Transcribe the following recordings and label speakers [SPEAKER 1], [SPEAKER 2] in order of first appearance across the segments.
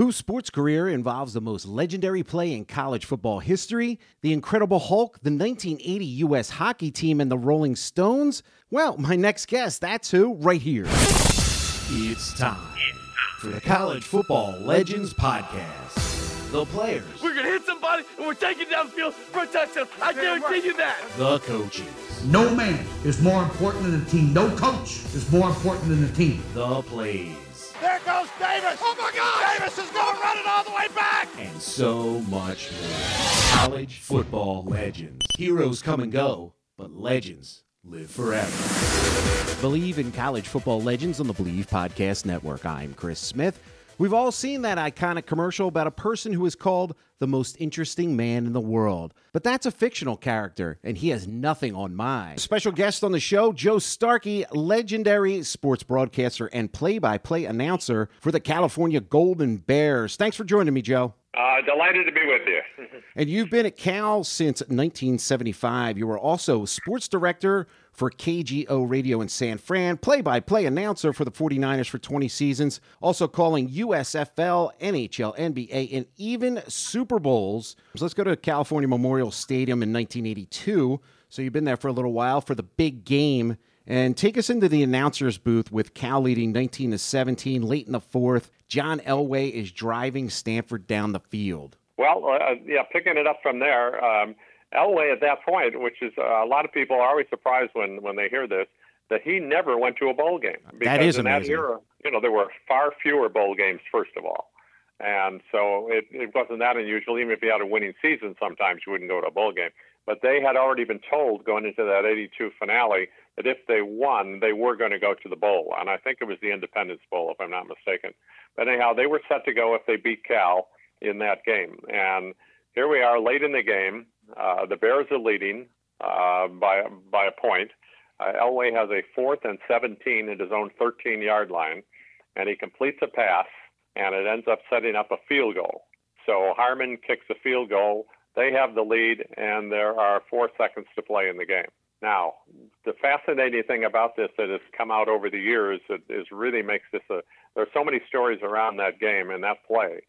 [SPEAKER 1] Whose sports career involves the most legendary play in college football history? The Incredible Hulk, the 1980 U.S. hockey team, and the Rolling Stones? Well, my next guest, that's who, right here. It's time for the College Football Legends Podcast. The players,
[SPEAKER 2] We're gonna hit somebody and we're taking downfield for a touchdown. I guarantee you that.
[SPEAKER 1] the coaches,
[SPEAKER 3] No man is more important than the team. No coach is more important than the team.
[SPEAKER 1] the plays,
[SPEAKER 2] There goes Davis. Oh my God! Davis is gonna run it all the way back.
[SPEAKER 1] and so much more. College football legends. Heroes come and go, but legends live forever. Believe in college football legends on the Believe Podcast Network. I'm Chris Smith. We've all seen that iconic commercial about a person who is called the most interesting man in the world. But that's a fictional character, and he has nothing on mine. Special guest on the show, Joe Starkey, legendary sports broadcaster and play by play announcer for the California Golden Bears. Thanks for joining me, Joe.
[SPEAKER 4] Uh, delighted to be with you.
[SPEAKER 1] And you've been at Cal since 1975. You were also sports director for KGO Radio in San Fran, play by play announcer for the 49ers for 20 seasons, also calling USFL, NHL, NBA, and even Super Bowls. So let's go to California Memorial Stadium in 1982. So you've been there for a little while for the big game. And take us into the announcer's booth with Cal leading 19 to 17 late in the fourth. John Elway is driving Stanford down the field.
[SPEAKER 4] Well, uh, yeah, picking it up from there, um, Elway at that point, which is uh, a lot of people are always surprised when when they hear this, that he never went to a bowl game. Because
[SPEAKER 1] is
[SPEAKER 4] in
[SPEAKER 1] amazing.
[SPEAKER 4] that era, you know, there were far fewer bowl games, first of all. And so it, it wasn't that unusual. Even if you had a winning season, sometimes you wouldn't go to a bowl game. But they had already been told going into that 82 finale that if they won, they were going to go to the bowl. And I think it was the Independence Bowl, if I'm not mistaken. But anyhow, they were set to go if they beat Cal in that game. And here we are late in the game. Uh, the Bears are leading uh, by, by a point. Uh, Elway has a fourth and 17 at his own 13 yard line, and he completes a pass, and it ends up setting up a field goal. So Harmon kicks a field goal. They have the lead, and there are four seconds to play in the game. Now, the fascinating thing about this that has come out over the years that is really makes this a there are so many stories around that game and that play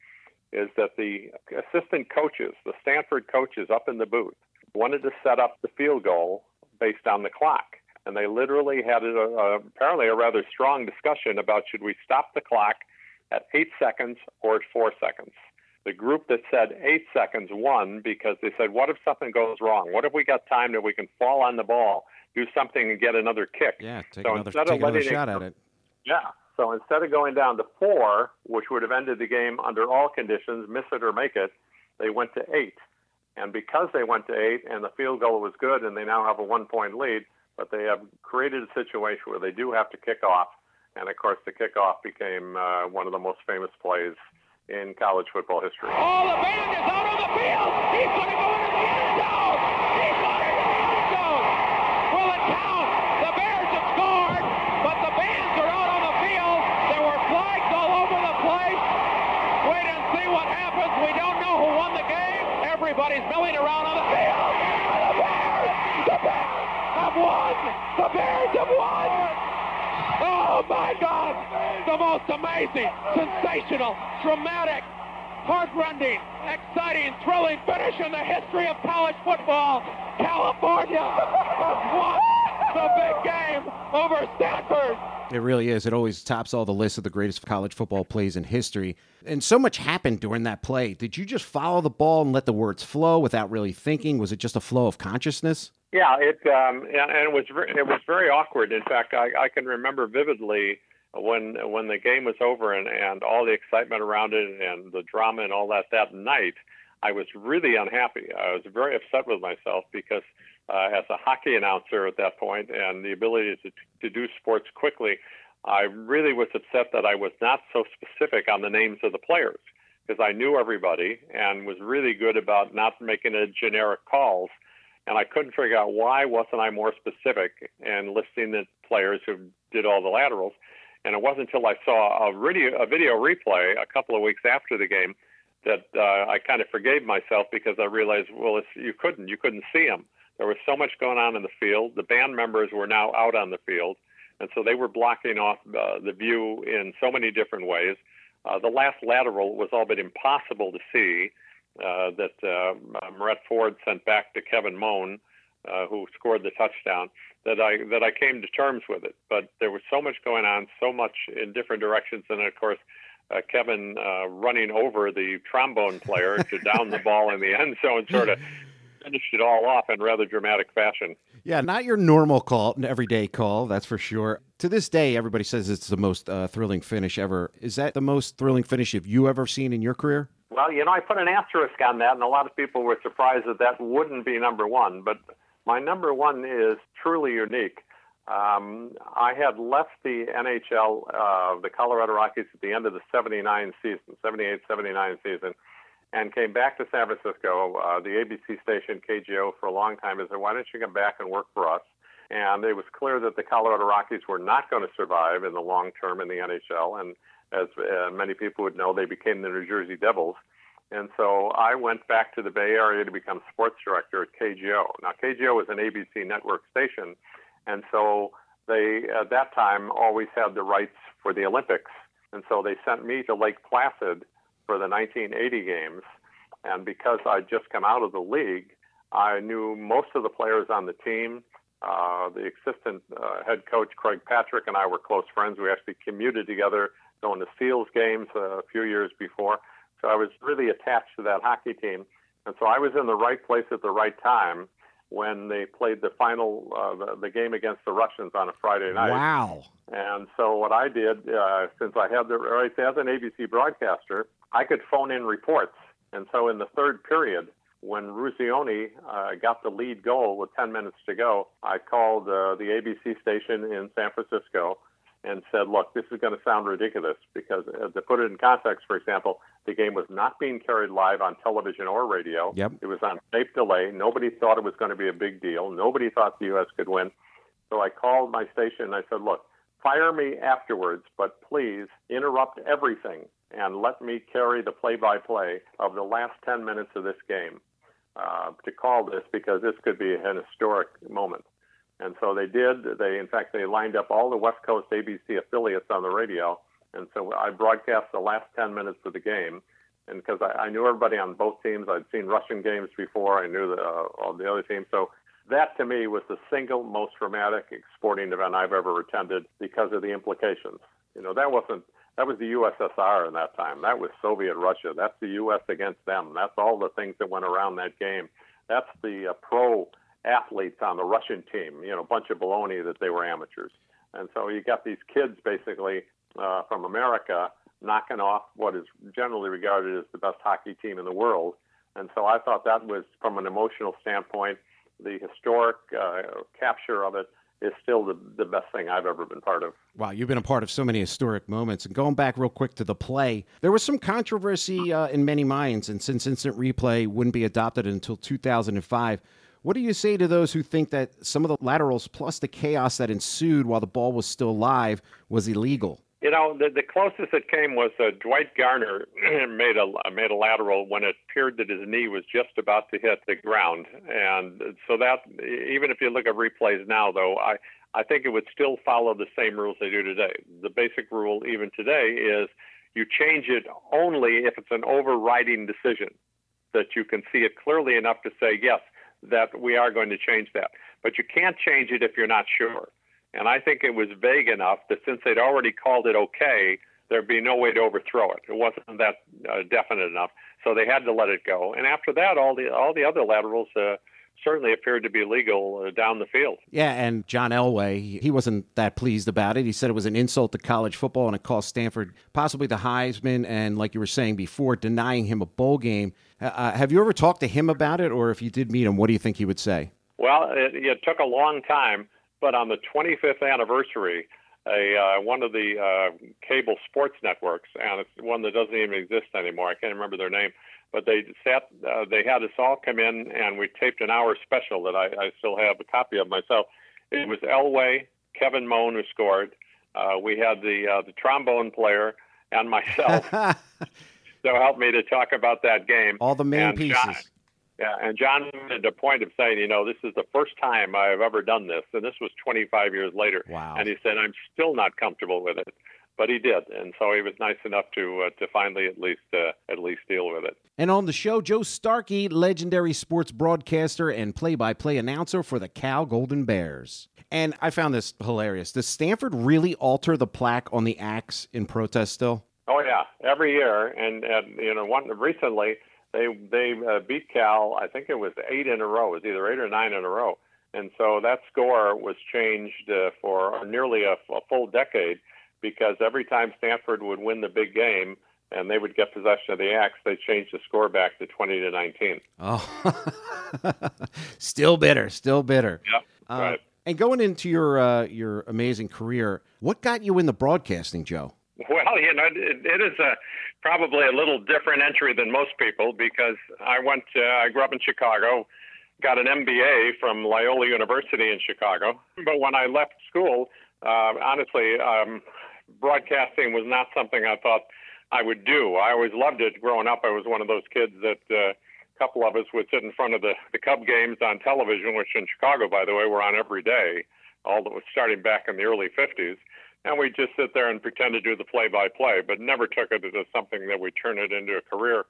[SPEAKER 4] is that the assistant coaches, the Stanford coaches up in the booth, wanted to set up the field goal based on the clock. And they literally had a, a, apparently a rather strong discussion about should we stop the clock at eight seconds or at four seconds. The group that said eight seconds won because they said, what if something goes wrong? What if we got time that we can fall on the ball, do something, and get another kick?
[SPEAKER 1] Yeah, take
[SPEAKER 4] So
[SPEAKER 1] another,
[SPEAKER 4] instead
[SPEAKER 1] take another
[SPEAKER 4] it
[SPEAKER 1] shot
[SPEAKER 4] go-
[SPEAKER 1] at it.
[SPEAKER 4] Yeah. So instead of going down to four, which would have ended the game under all conditions, miss it or make it, they went to eight. And because they went to eight and the field goal was good and they now have a one point lead, but they have created a situation where they do have to kick off. And of course, the kickoff became uh, one of the most famous plays in college football history.
[SPEAKER 2] Oh, the band is out on the field. He's gonna go into the end zone. He's going into the end zone. Will it count? The Bears have scored, but the bands are out on the field. There were flags all over the place. Wait and see what happens. We don't know who won the game. Everybody's milling around on the field. And the Bears, the Bears have won. The Bears have won. Oh my God! The most amazing, sensational, dramatic, heartrending, exciting, thrilling finish in the history of college football. California has won the big game over Stanford.
[SPEAKER 1] It really is. It always tops all the lists of the greatest college football plays in history. And so much happened during that play. Did you just follow the ball and let the words flow without really thinking? Was it just a flow of consciousness?
[SPEAKER 4] Yeah, it um, and, and it was ver- it was very awkward. In fact, I, I can remember vividly when when the game was over and, and all the excitement around it and the drama and all that that night. I was really unhappy. I was very upset with myself because uh, as a hockey announcer at that point and the ability to to do sports quickly, I really was upset that I was not so specific on the names of the players because I knew everybody and was really good about not making a generic calls and I couldn't figure out why wasn't I more specific and listing the players who did all the laterals. And it wasn't until I saw a video, a video replay a couple of weeks after the game that uh, I kind of forgave myself because I realized, well, you couldn't, you couldn't see them. There was so much going on in the field. The band members were now out on the field, and so they were blocking off uh, the view in so many different ways. Uh, the last lateral was all but impossible to see. Uh, that uh, Mariet Ford sent back to Kevin Moen, uh, who scored the touchdown. That I that I came to terms with it, but there was so much going on, so much in different directions, and of course. Uh, Kevin uh, running over the trombone player to down the ball in the end zone, sort of finished it all off in rather dramatic fashion.
[SPEAKER 1] Yeah, not your normal call, an everyday call, that's for sure. To this day, everybody says it's the most uh, thrilling finish ever. Is that the most thrilling finish you've you ever seen in your career?
[SPEAKER 4] Well, you know, I put an asterisk on that, and a lot of people were surprised that that wouldn't be number one. But my number one is truly unique. Um, I had left the NHL, uh, the Colorado Rockies, at the end of the 79 season, 78 79 season, and came back to San Francisco. Uh, the ABC station, KGO, for a long time, and said, Why don't you come back and work for us? And it was clear that the Colorado Rockies were not going to survive in the long term in the NHL. And as uh, many people would know, they became the New Jersey Devils. And so I went back to the Bay Area to become sports director at KGO. Now, KGO was an ABC network station, and so they, at that time, always had the rights for the Olympics. And so they sent me to Lake Placid for the 1980 games. And because I'd just come out of the league, I knew most of the players on the team. Uh, the assistant uh, head coach, Craig Patrick, and I were close friends. We actually commuted together going to Seals games uh, a few years before. So I was really attached to that hockey team. And so I was in the right place at the right time when they played the final uh, the, the game against the Russians on a Friday night.
[SPEAKER 1] Wow!
[SPEAKER 4] And so what I did, uh, since I had the rights as an ABC broadcaster, I could phone in reports. And so in the third period, when Eruzione uh, got the lead goal with 10 minutes to go, I called uh, the ABC station in San Francisco and said, look, this is going to sound ridiculous because uh, to put it in context, for example, the game was not being carried live on television or radio.
[SPEAKER 1] Yep.
[SPEAKER 4] It was on tape delay. Nobody thought it was going to be a big deal. Nobody thought the U.S. could win. So I called my station and I said, look, fire me afterwards, but please interrupt everything and let me carry the play by play of the last 10 minutes of this game uh, to call this because this could be an historic moment. And so they did. They, in fact, they lined up all the West Coast ABC affiliates on the radio. And so I broadcast the last 10 minutes of the game. And because I, I knew everybody on both teams, I'd seen Russian games before. I knew the, uh, all the other teams. So that to me was the single most dramatic sporting event I've ever attended because of the implications. You know, that wasn't that was the USSR in that time. That was Soviet Russia. That's the U.S. against them. That's all the things that went around that game. That's the uh, pro athletes on the Russian team, you know, a bunch of baloney that they were amateurs. And so you got these kids basically uh, from America knocking off what is generally regarded as the best hockey team in the world. And so I thought that was, from an emotional standpoint, the historic uh, capture of it is still the, the best thing I've ever been part of.
[SPEAKER 1] Wow, you've been a part of so many historic moments. And going back real quick to the play, there was some controversy uh, in many minds. And since instant replay wouldn't be adopted until 2005, what do you say to those who think that some of the laterals plus the chaos that ensued while the ball was still live was illegal?
[SPEAKER 4] You know, the, the closest it came was uh, Dwight Garner made a made a lateral when it appeared that his knee was just about to hit the ground, and so that even if you look at replays now, though, I I think it would still follow the same rules they do today. The basic rule even today is you change it only if it's an overriding decision that you can see it clearly enough to say yes that we are going to change that. But you can't change it if you're not sure. And I think it was vague enough that since they'd already called it okay, there'd be no way to overthrow it. It wasn't that uh, definite enough, so they had to let it go. And after that, all the all the other laterals uh, certainly appeared to be legal uh, down the field.
[SPEAKER 1] Yeah, and John Elway, he wasn't that pleased about it. He said it was an insult to college football and it cost Stanford possibly the Heisman, and like you were saying before, denying him a bowl game. Uh, uh have you ever talked to him about it, or if you did meet him, what do you think he would say?
[SPEAKER 4] Well, it, it took a long time but on the 25th anniversary, a uh, one of the uh, cable sports networks, and it's one that doesn't even exist anymore. I can't remember their name, but they sat. Uh, they had us all come in, and we taped an hour special that I, I still have a copy of myself. It was Elway, Kevin Moen who scored. Uh, we had the uh, the trombone player and myself. so help me to talk about that game.
[SPEAKER 1] All the main
[SPEAKER 4] and
[SPEAKER 1] pieces.
[SPEAKER 4] John, yeah, and John made a point of saying, you know, this is the first time I've ever done this, and this was 25 years later.
[SPEAKER 1] Wow.
[SPEAKER 4] And he said, I'm still not comfortable with it. but he did, and so he was nice enough to uh, to finally at least uh, at least deal with it.
[SPEAKER 1] And on the show, Joe Starkey, legendary sports broadcaster and play-by-play announcer for the Cal Golden Bears. And I found this hilarious. Does Stanford really alter the plaque on the axe in protest still?
[SPEAKER 4] Oh yeah, every year, and, and you know, one recently they they uh, beat Cal. I think it was eight in a row. It was either eight or nine in a row, and so that score was changed uh, for nearly a, a full decade because every time Stanford would win the big game and they would get possession of the axe, they changed the score back to 20 to 19.
[SPEAKER 1] Oh, still bitter, still bitter.
[SPEAKER 4] Yep,
[SPEAKER 1] Uh,
[SPEAKER 4] right.
[SPEAKER 1] And going into your uh, your amazing career, what got you into broadcasting, Joe?
[SPEAKER 4] Well, you know, it, it is a probably a little different entry than most people because I went. Uh, I grew up in Chicago, got an MBA from Loyola University in Chicago. But when I left school, uh, honestly, um, broadcasting was not something I thought I would do. I always loved it growing up. I was one of those kids that uh, a couple of us would sit in front of the the Cub games on television, which in Chicago, by the way, were on every day, all that was starting back in the early 50s and we just sit there and pretend to do the play-by-play, but never took it as something that would turn it into a career.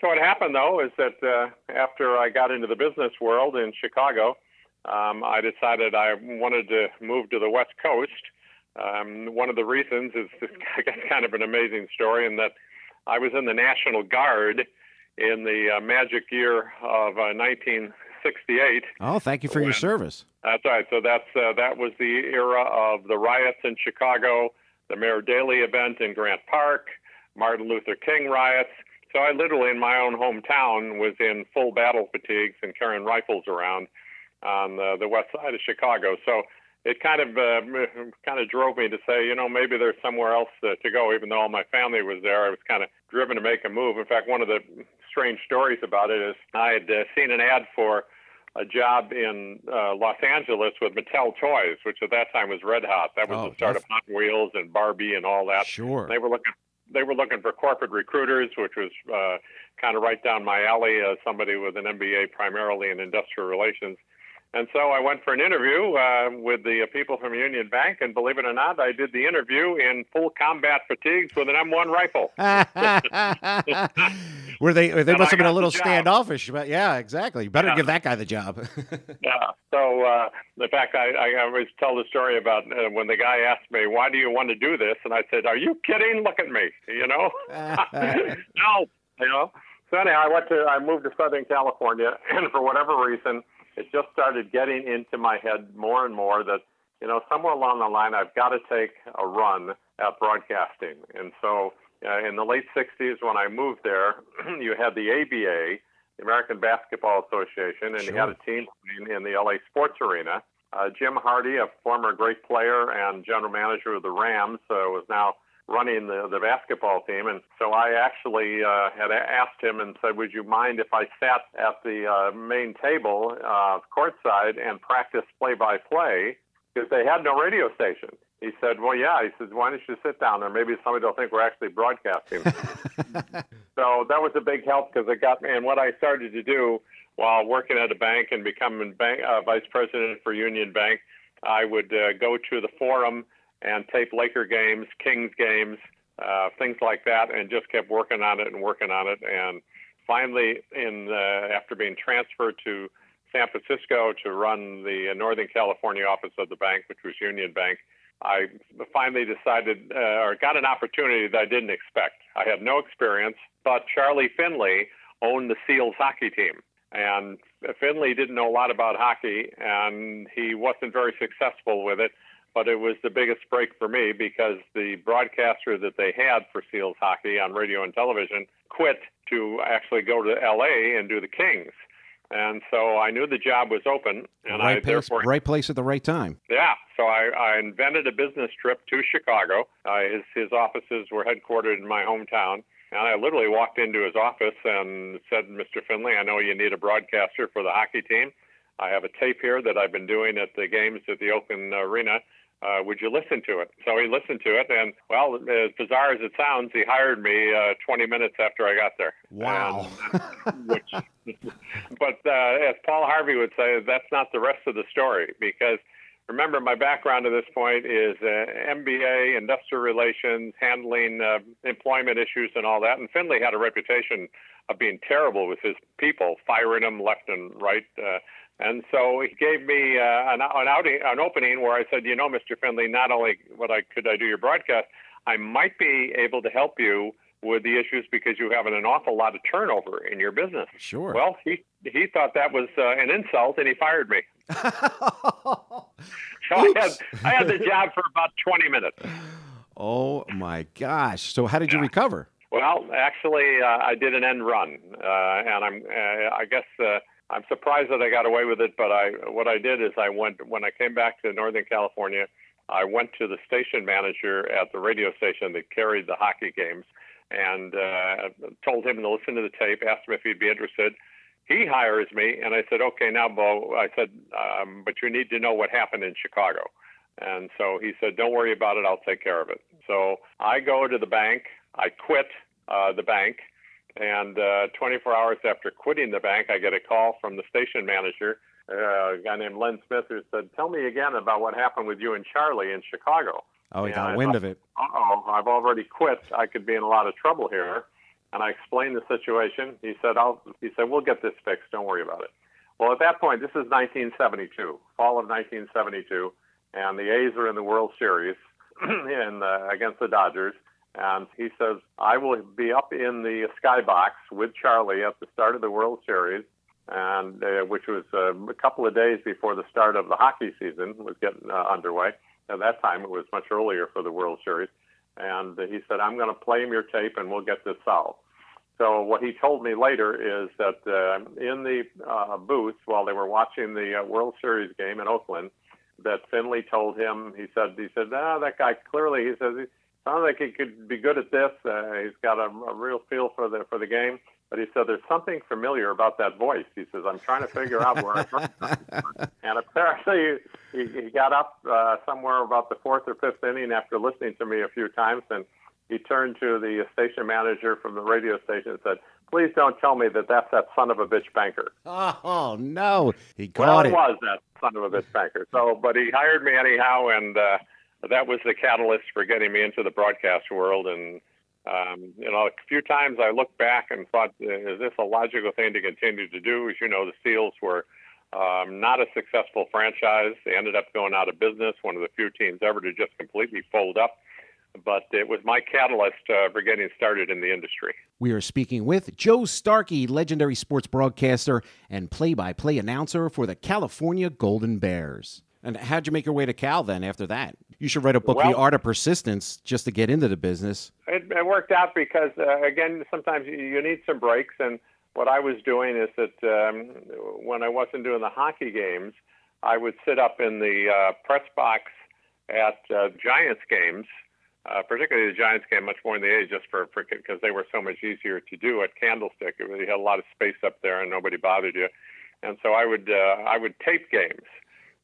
[SPEAKER 4] So what happened though is that uh, after I got into the business world in Chicago, um, I decided I wanted to move to the West Coast. Um, one of the reasons is I guess kind of an amazing story in that I was in the National Guard in the uh, magic year of uh, 1968.
[SPEAKER 1] Oh, thank you for your service.
[SPEAKER 4] That's right. So that's uh, that was the era of the riots in Chicago, the Mayor Daley event in Grant Park, Martin Luther King riots. So I literally, in my own hometown, was in full battle fatigues and carrying rifles around on the, the west side of Chicago. So it kind of uh, kind of drove me to say, you know, maybe there's somewhere else uh, to go. Even though all my family was there, I was kind of driven to make a move. In fact, one of the strange stories about it is I had uh, seen an ad for a job in uh, Los Angeles with Mattel Toys, which at that time was red hot. That was
[SPEAKER 1] Oh,
[SPEAKER 4] the start of Hot Wheels and Barbie and all that.
[SPEAKER 1] Sure.
[SPEAKER 4] They were looking. They were looking for corporate recruiters, which was uh, kind of right down my alley as somebody with an MBA primarily in industrial relations. And so I went for an interview uh, with the people from Union Bank, and believe it or not, I did the interview in full combat fatigues with an M1 rifle.
[SPEAKER 1] Were they? They
[SPEAKER 4] And
[SPEAKER 1] must have been a little standoffish, but yeah, exactly. You better
[SPEAKER 4] Yeah.
[SPEAKER 1] give that guy the job.
[SPEAKER 4] Yeah. So, uh, in fact, I, I always tell the story about uh, when the guy asked me, "Why do you want to do this?" and I said, "Are you kidding? Look at me." You know. no. You know. So anyhow, I went to I moved to Southern California, and for whatever reason, it just started getting into my head more and more that you know somewhere along the line I've got to take a run at broadcasting, and so. Uh, in the late 60s, when I moved there, you had the ABA, the American Basketball Association, and you had a team playing in the LA Sports Arena. Uh, Jim Hardy, a former great player and general manager of the Rams, uh, was now running the, the basketball team. And so I actually uh, had asked him and said, Would you mind if I sat at the uh, main table uh, courtside and practiced play by play? Because they had no radio station. He said, Well, yeah. He says, Why don't you sit down there? Maybe somebody will think we're actually broadcasting. so that was a big help because it got me. And what I started to do while working at a bank and becoming bank, uh, vice president for Union Bank, I would uh, go to the forum and tape Laker games, Kings games, uh, things like that, and just kept working on it and working on it. And finally, in uh, after being transferred to San Francisco to run the Northern California office of the bank, which was Union Bank, I finally decided uh, or got an opportunity that I didn't expect. I had no experience, but Charlie Finley owned the Seals hockey team. And Finley didn't know a lot about hockey, and he wasn't very successful with it. But it was the biggest break for me because the broadcaster that they had for Seals hockey on radio and television quit to actually go to LA and do the Kings. And so I knew the job was open, and I
[SPEAKER 1] right place,
[SPEAKER 4] therefore
[SPEAKER 1] right place at the right time.
[SPEAKER 4] yeah, so I, I invented a business trip to Chicago. Uh, his his offices were headquartered in my hometown, and I literally walked into his office and said, "Mr. Finley, I know you need a broadcaster for the hockey team. I have a tape here that I've been doing at the games at the Oakland Arena. Uh, would you listen to it?" So he listened to it, and well, as bizarre as it sounds, he hired me uh, 20 minutes after I got there.
[SPEAKER 1] Wow.
[SPEAKER 4] And- which, but uh, as Paul Harvey would say, that's not the rest of the story because remember, my background at this point is uh, MBA, industrial relations, handling uh, employment issues, and all that. And Finley had a reputation of being terrible with his people, firing them left and right. And so he gave me uh, an, an, outing, an opening where I said, you know, Mr. Finley, not only what I could I do your broadcast, I might be able to help you with the issues because you have an awful lot of turnover in your business.
[SPEAKER 1] Sure.
[SPEAKER 4] Well, he he thought that was uh, an insult, and he fired me. so I had I had the job for about twenty minutes.
[SPEAKER 1] Oh my gosh! So how did you recover?
[SPEAKER 4] Well, actually, uh, I did an end run, uh, and I'm uh, I guess uh, I'm surprised that I got away with it. But I what I did is I went when I came back to Northern California. I went to the station manager at the radio station that carried the hockey games and uh, told him to listen to the tape, asked him if he'd be interested. He hires me, and I said, okay, now, Bo, I said, um, but you need to know what happened in Chicago. And so he said, don't worry about it, I'll take care of it. So I go to the bank, I quit uh, the bank, and uh, 24 hours after quitting the bank, I get a call from the station manager, uh, a guy named Len Smith, who said, tell me again about what happened with you and Charlie in Chicago.
[SPEAKER 1] Oh, he got wind of it.
[SPEAKER 4] Uh oh, I've already quit. I could be in a lot of trouble here. And I explained the situation. He said, "I'll." He said, "We'll get this fixed. Don't worry about it." Well, at that point, this is 1972, fall of 1972, and the A's are in the World Series in uh, against the Dodgers. And he says, "I will be up in the skybox with Charlie at the start of the World Series." And uh, which was uh, a couple of days before the start of the hockey season was getting uh, underway. At that time, it was much earlier for the World Series. And he said, I'm going to play him your tape and we'll get this solved. So what he told me later is that uh, in the uh, booth while they were watching the uh, World Series game in Oakland, that Finley told him, he said, he said, ah, that guy clearly, he says, sounds like he could be good at this. Uh, he's got a, a real feel for the for the game. But he said, there's something familiar about that voice. He says, I'm trying to figure out where I'm from. and apparently he, he got up uh, somewhere about the fourth or fifth inning after listening to me a few times. And he turned to the station manager from the radio station and said, please don't tell me that that's that son of a bitch banker.
[SPEAKER 1] Oh, no. He caught
[SPEAKER 4] well,
[SPEAKER 1] it.
[SPEAKER 4] it was that son of a bitch banker. So, but he hired me anyhow. And uh, that was the catalyst for getting me into the broadcast world. And um, you know, a few times I looked back and thought, is this a logical thing to continue to do? As you know, the Seals were um, not a successful franchise. They ended up going out of business, one of the few teams ever to just completely fold up. But it was my catalyst uh, for getting started in the industry.
[SPEAKER 1] We are speaking with Joe Starkey, legendary sports broadcaster and play by play announcer for the California Golden Bears. And how'd you make your way to Cal then after that? You should write a book,
[SPEAKER 4] Well-
[SPEAKER 1] The Art of Persistence, just to get into the business.
[SPEAKER 4] It, it worked out because, uh, again, sometimes you, you need some breaks. And what I was doing is that um, when I wasn't doing the hockey games, I would sit up in the uh, press box at uh, Giants games, uh, particularly the Giants game, much more in the A's, just for because they were so much easier to do at Candlestick. It really had a lot of space up there, and nobody bothered you. And so I would uh, I would tape games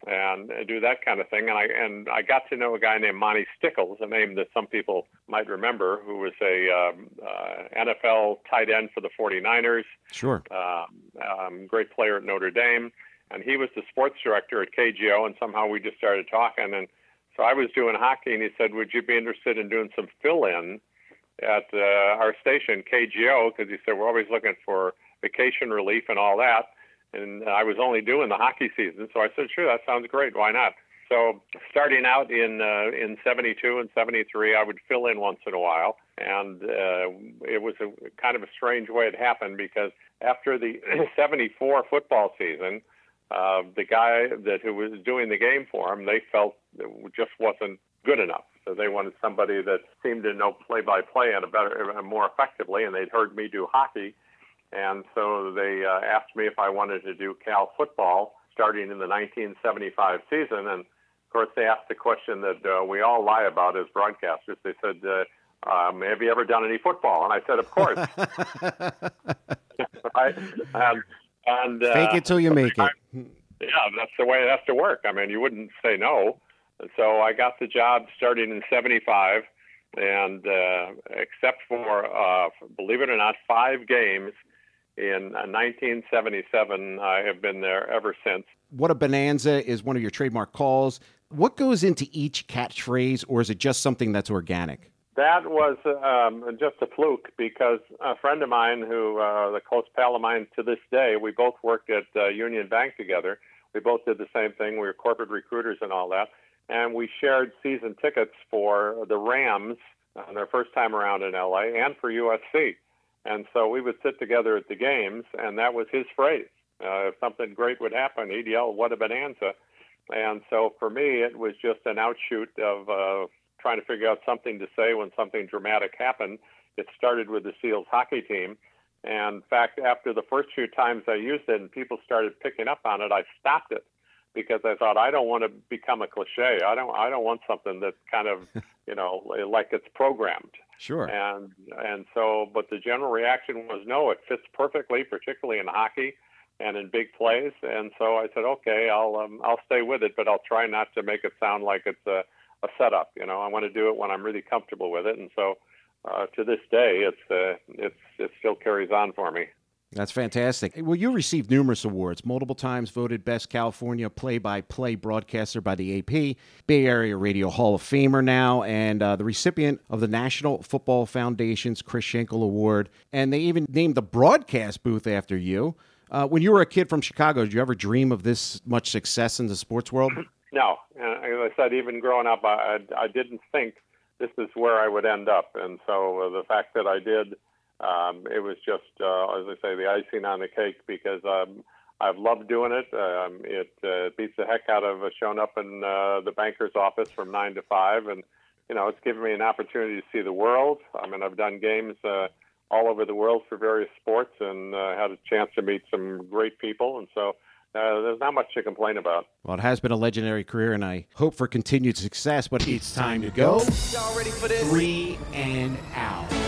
[SPEAKER 4] and uh, do that kind of thing. And I and I got to know a guy named Monty Stickles, a name that some people might remember, who was a um, uh, NFL tight end for the 49ers,
[SPEAKER 1] Sure.
[SPEAKER 4] um, um, great player at Notre Dame, and he was the sports director at KGO. And somehow we just started talking, and so I was doing hockey, and he said, "Would you be interested in doing some fill-in at uh, our station KGO?" Because he said we're always looking for vacation relief and all that and I was only doing the hockey season, so I said, "Sure, that sounds great. Why not?" So, starting out in uh, in '72 and '73, I would fill in once in a while, and uh, it was a kind of a strange way it happened because after the '74 football season, uh, the guy that who was doing the game for him, they felt it just wasn't good enough. So they wanted somebody that seemed to know play-by-play and a better, more effectively, and they'd heard me do hockey and so they uh, asked me if I wanted to do Cal football starting in the 1975 season. And of course, they asked the question that uh, we all lie about as broadcasters. They said, uh, um, "Have you ever done any football?" And I said, "Of course." right? And, and uh,
[SPEAKER 1] Fake it till you make it.
[SPEAKER 4] yeah, that's the way it has to work. I mean, you wouldn't say no. And so I got the job starting in '75, and uh, except for, uh, believe it or not, five games in uh, 1977, I have been there ever since.
[SPEAKER 1] What a Bonanza is one of your trademark calls. What goes into each catchphrase, or is it just something that's organic?
[SPEAKER 4] That was um, just a fluke because a friend of mine, who uh, the close pal of mine to this day, we both worked at uh, Union Bank together. We both did the same thing. We were corporate recruiters and all that, and we shared season tickets for the Rams on their first time around in LA and for USC. And so we would sit together at the games, and that was his phrase. Uh, if something great would happen, he'd yell, "What a bonanza!" And so for me, it was just an outshoot of uh, trying to figure out something to say when something dramatic happened. It started with the Seals hockey team. And in fact, after the first few times I used it and people started picking up on it, I stopped it because I thought I don't want to become a cliche. I don't I don't want something that's kind of, you know, like it's programmed.
[SPEAKER 1] Sure.
[SPEAKER 4] And and so but the general reaction was no, it fits perfectly, particularly in hockey and in big plays. And so I said, okay, I'll um, I'll stay with it, but I'll try not to make it sound like it's a a setup. You know, I want to do it when I'm really comfortable with it, and so uh, to this day, it's uh, it's it still carries on for me.
[SPEAKER 1] That's fantastic. Well, you received numerous awards, multiple times voted Best California Play by Play Broadcaster by the AP, Bay Area Radio Hall of Famer now, and uh, the recipient of the National Football Foundation's Chris Schenkel Award. And they even named the broadcast booth after you. Uh, when you were a kid from Chicago, did you ever dream of this much success in the sports world?
[SPEAKER 4] No, uh, as I said, even growing up, I, I didn't think this is where I would end up, and so uh, the fact that I did, um, it was just, uh, as I say, the icing on the cake because um, I've loved doing it. Um, it uh, beats the heck out of uh, showing up in uh, the banker's office from nine to five, and you know, it's given me an opportunity to see the world. I mean, I've done games. Uh, all over the world for various sports and uh, had a chance to meet some great people. And so uh, there's not much to complain about.
[SPEAKER 1] Well, it has been a legendary career, and I hope for continued success. But it's time to go. Y'all ready for this? Three and out.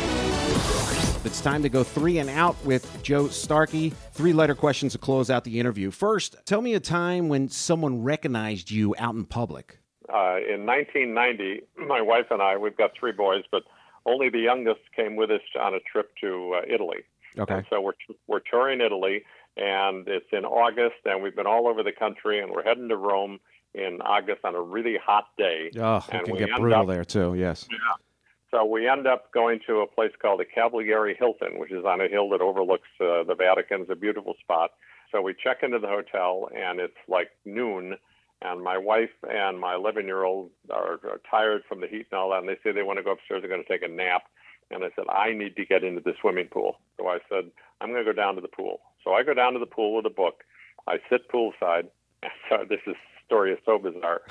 [SPEAKER 1] It's time to go three and out with Joe Starkey. Three letter questions to close out the interview. First, tell me a time when someone recognized you out in public.
[SPEAKER 4] Uh, in 1990, my wife and I, we've got three boys, but only the youngest came with us on a trip to uh, Italy.
[SPEAKER 1] Okay.
[SPEAKER 4] And so we're we're touring Italy, and it's in August, and we've been all over the country, and we're heading to Rome in August on a really hot day.
[SPEAKER 1] Oh, it
[SPEAKER 4] and
[SPEAKER 1] can
[SPEAKER 4] we
[SPEAKER 1] get brutal
[SPEAKER 4] up-
[SPEAKER 1] there too. Yes.
[SPEAKER 4] Yeah. So we end up going to a place called the Cavalieri Hilton, which is on a hill that overlooks uh, the Vatican. It's a beautiful spot. So we check into the hotel, and it's like noon, and my wife and my 11 year old are, are tired from the heat and all that, and they say they want to go upstairs. They're going to take a nap. And I said, I need to get into the swimming pool. So I said, I'm going to go down to the pool. So I go down to the pool with a book. I sit poolside. So this is story is so bizarre.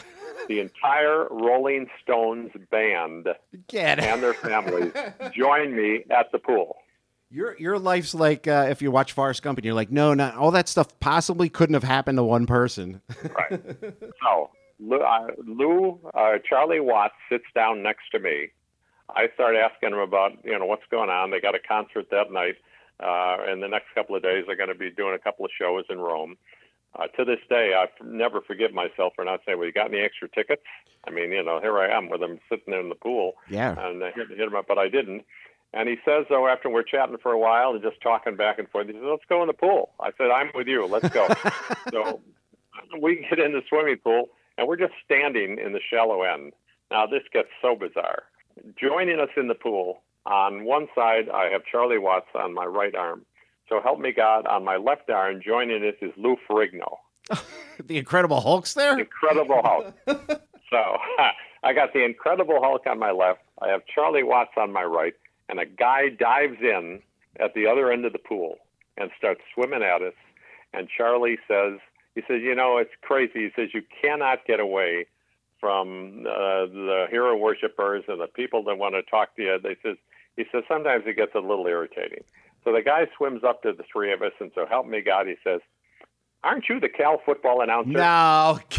[SPEAKER 4] The entire Rolling Stones band
[SPEAKER 1] Get
[SPEAKER 4] and their families join me at the pool.
[SPEAKER 1] Your your life's like uh, if you watch Forrest Gump and you're like, no, not all that stuff possibly couldn't have happened to one person.
[SPEAKER 4] Right. so Lou, uh, Lou uh, Charlie Watts sits down next to me. I start asking him about you know what's going on. They got a concert that night, uh, and the next couple of days they're going to be doing a couple of shows in Rome. Uh, to this day, I never forgive myself for not saying, "Well, you got any extra tickets?" I mean, you know, here I am with him sitting there in the pool,
[SPEAKER 1] Yeah.
[SPEAKER 4] and I hit, hit him up, but I didn't. And he says, though, after we're chatting for a while and just talking back and forth, he says, "Let's go in the pool." I said, "I'm with you. Let's go." so we get in the swimming pool, and we're just standing in the shallow end. Now this gets so bizarre. Joining us in the pool on one side, I have Charlie Watts on my right arm. So help me God, on my left arm, joining us is Lou Ferrigno.
[SPEAKER 1] the Incredible Hulk's there.
[SPEAKER 4] Incredible Hulk. so I got the Incredible Hulk on my left. I have Charlie Watts on my right, and a guy dives in at the other end of the pool and starts swimming at us. And Charlie says, he says, you know, it's crazy. He says you cannot get away from uh, the hero worshippers and the people that want to talk to you. They says, he says sometimes it gets a little irritating. So the guy swims up to the three of us, and so help me God, he says, "Aren't you the Cal football announcer?"
[SPEAKER 1] No.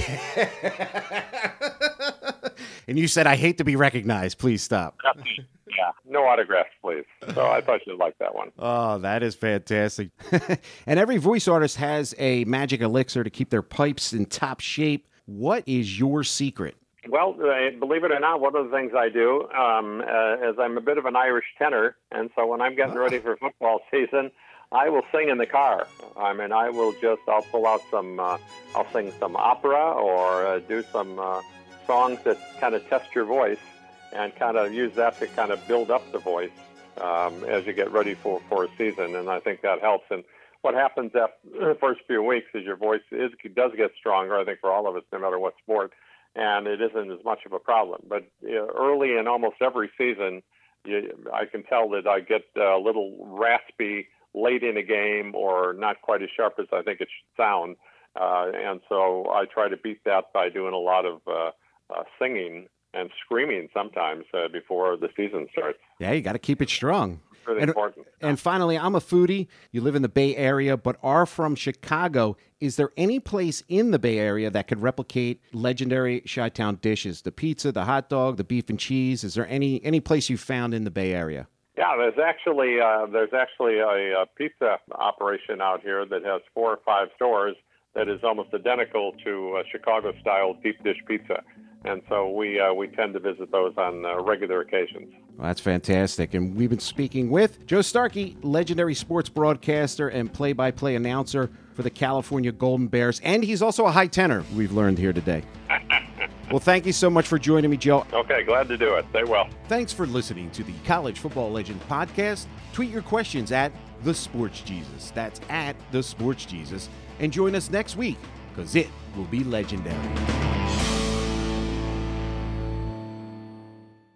[SPEAKER 1] and you said I hate to be recognized. Please stop.
[SPEAKER 4] Yeah, no autographs, please. So I thought you'd like that one.
[SPEAKER 1] Oh, that is fantastic. and every voice artist has a magic elixir to keep their pipes in top shape. What is your secret?
[SPEAKER 4] Well, believe it or not, one of the things I do um, uh, is I'm a bit of an Irish tenor, and so when I'm getting ready for football season, I will sing in the car. I mean, I will just I'll pull out some, uh, I'll sing some opera or uh, do some uh, songs that kind of test your voice and kind of use that to kind of build up the voice um, as you get ready for, for a season. And I think that helps. And what happens after the first few weeks is your voice is does get stronger. I think for all of us, no matter what sport, and it isn't as much of a problem. But early in almost every season, you, I can tell that I get a little raspy late in a game or not quite as sharp as I think it should sound. Uh, and so I try to beat that by doing a lot of uh, uh, singing and screaming sometimes uh, before the season starts.
[SPEAKER 1] Yeah, you got to keep it strong.
[SPEAKER 4] Really
[SPEAKER 1] and,
[SPEAKER 4] important.
[SPEAKER 1] And finally, I'm a foodie. You live in the Bay Area, but are from Chicago. Is there any place in the Bay Area that could replicate legendary Chi-Town dishes? The pizza, the hot dog, the beef and cheese. Is there any any place you found in the Bay Area?
[SPEAKER 4] Yeah, there's actually uh, there's actually a, a pizza operation out here that has four or five stores that is almost identical to Chicago style deep dish pizza and so we uh, we tend to visit those on uh, regular occasions.
[SPEAKER 1] Well, that's fantastic. And we've been speaking with Joe Starkey, legendary sports broadcaster and play-by-play announcer for the California Golden Bears, and he's also a high tenor. We've learned here today. well, thank you so much for joining me, Joe.
[SPEAKER 4] Okay, glad to do it. Stay well.
[SPEAKER 1] Thanks for listening to the College Football Legend podcast. Tweet your questions at the Sports Jesus. That's at the Sports Jesus, and join us next week because it will be legendary.